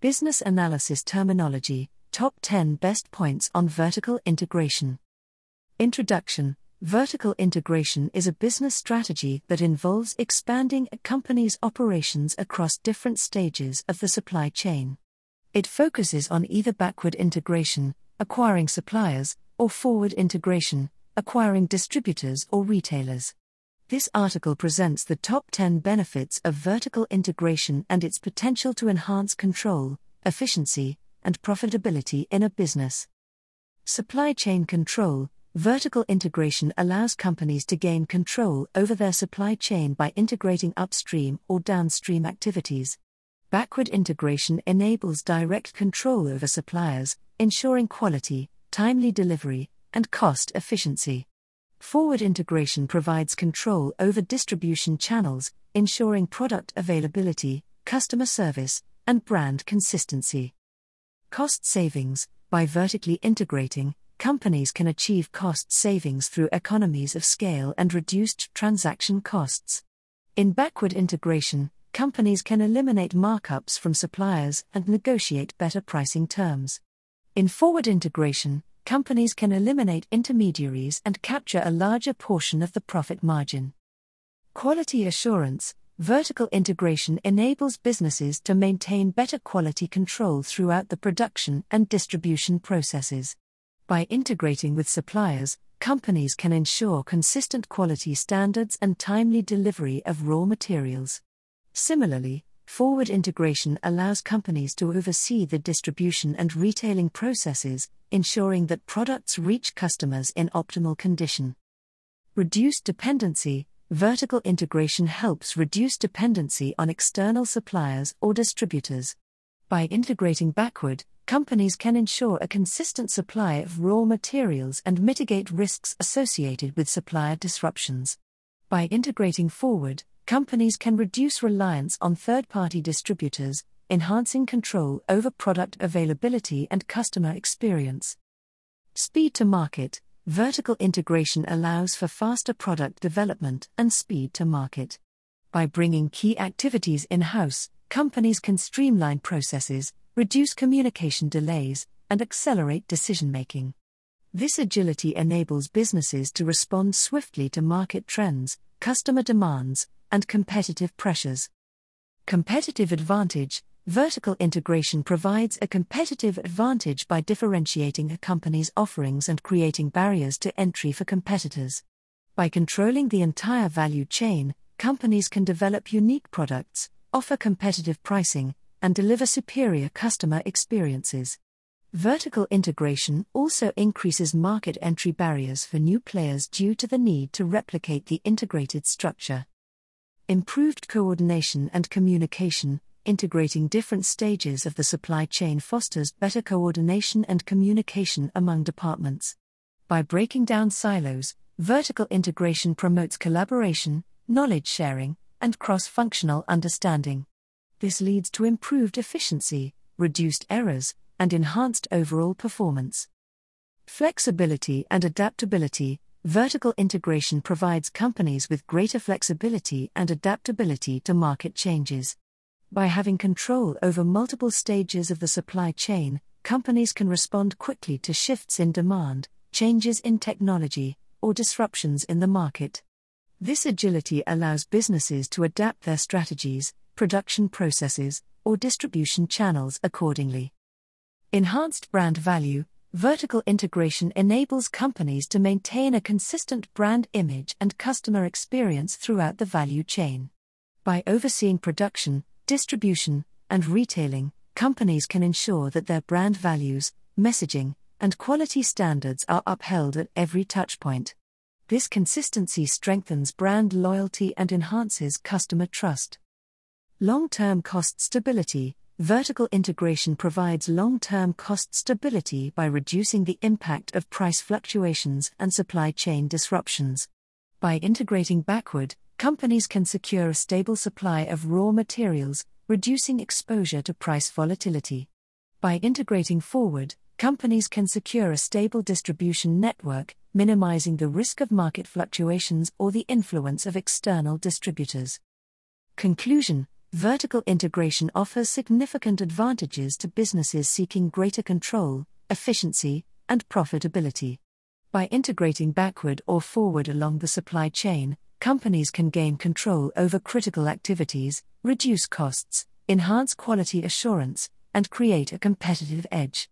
Business Analysis Terminology Top 10 Best Points on Vertical Integration. Introduction Vertical integration is a business strategy that involves expanding a company's operations across different stages of the supply chain. It focuses on either backward integration, acquiring suppliers, or forward integration, acquiring distributors or retailers. This article presents the top 10 benefits of vertical integration and its potential to enhance control, efficiency, and profitability in a business. Supply chain control Vertical integration allows companies to gain control over their supply chain by integrating upstream or downstream activities. Backward integration enables direct control over suppliers, ensuring quality, timely delivery, and cost efficiency. Forward integration provides control over distribution channels, ensuring product availability, customer service, and brand consistency. Cost savings By vertically integrating, companies can achieve cost savings through economies of scale and reduced transaction costs. In backward integration, companies can eliminate markups from suppliers and negotiate better pricing terms. In forward integration, companies can eliminate intermediaries and capture a larger portion of the profit margin. Quality assurance Vertical integration enables businesses to maintain better quality control throughout the production and distribution processes. By integrating with suppliers, companies can ensure consistent quality standards and timely delivery of raw materials. Similarly, forward integration allows companies to oversee the distribution and retailing processes, ensuring that products reach customers in optimal condition. Reduced dependency Vertical integration helps reduce dependency on external suppliers or distributors. By integrating backward, companies can ensure a consistent supply of raw materials and mitigate risks associated with supplier disruptions. By integrating forward, companies can reduce reliance on third party distributors, enhancing control over product availability and customer experience. Speed to market Vertical integration allows for faster product development and speed to market. By bringing key activities in house, companies can streamline processes, reduce communication delays, and accelerate decision making. This agility enables businesses to respond swiftly to market trends, customer demands, and competitive pressures. Competitive advantage Vertical integration provides a competitive advantage by differentiating a company's offerings and creating barriers to entry for competitors. By controlling the entire value chain, companies can develop unique products, offer competitive pricing, and deliver superior customer experiences. Vertical integration also increases market entry barriers for new players due to the need to replicate the integrated structure. Improved coordination and communication, integrating different stages of the supply chain fosters better coordination and communication among departments. By breaking down silos, vertical integration promotes collaboration, knowledge sharing, and cross functional understanding. This leads to improved efficiency, reduced errors, and enhanced overall performance. Flexibility and adaptability Vertical integration provides companies with greater flexibility and adaptability to market changes. By having control over multiple stages of the supply chain, companies can respond quickly to shifts in demand, changes in technology, or disruptions in the market. This agility allows businesses to adapt their strategies, production processes, or distribution channels accordingly. Enhanced brand value Vertical integration enables companies to maintain a consistent brand image and customer experience throughout the value chain. By overseeing production, distribution, and retailing, companies can ensure that their brand values, messaging, and quality standards are upheld at every touchpoint. This consistency strengthens brand loyalty and enhances customer trust. Long term cost stability Vertical integration provides long term cost stability by reducing the impact of price fluctuations and supply chain disruptions. By integrating backward, companies can secure a stable supply of raw materials, reducing exposure to price volatility. By integrating forward, companies can secure a stable distribution network, minimizing the risk of market fluctuations or the influence of external distributors. Conclusion vertical integration offers significant advantages to businesses seeking greater control, efficiency, and profitability. By integrating backward or forward along the supply chain, companies can gain control over critical activities, reduce costs, enhance quality assurance, and create a competitive edge.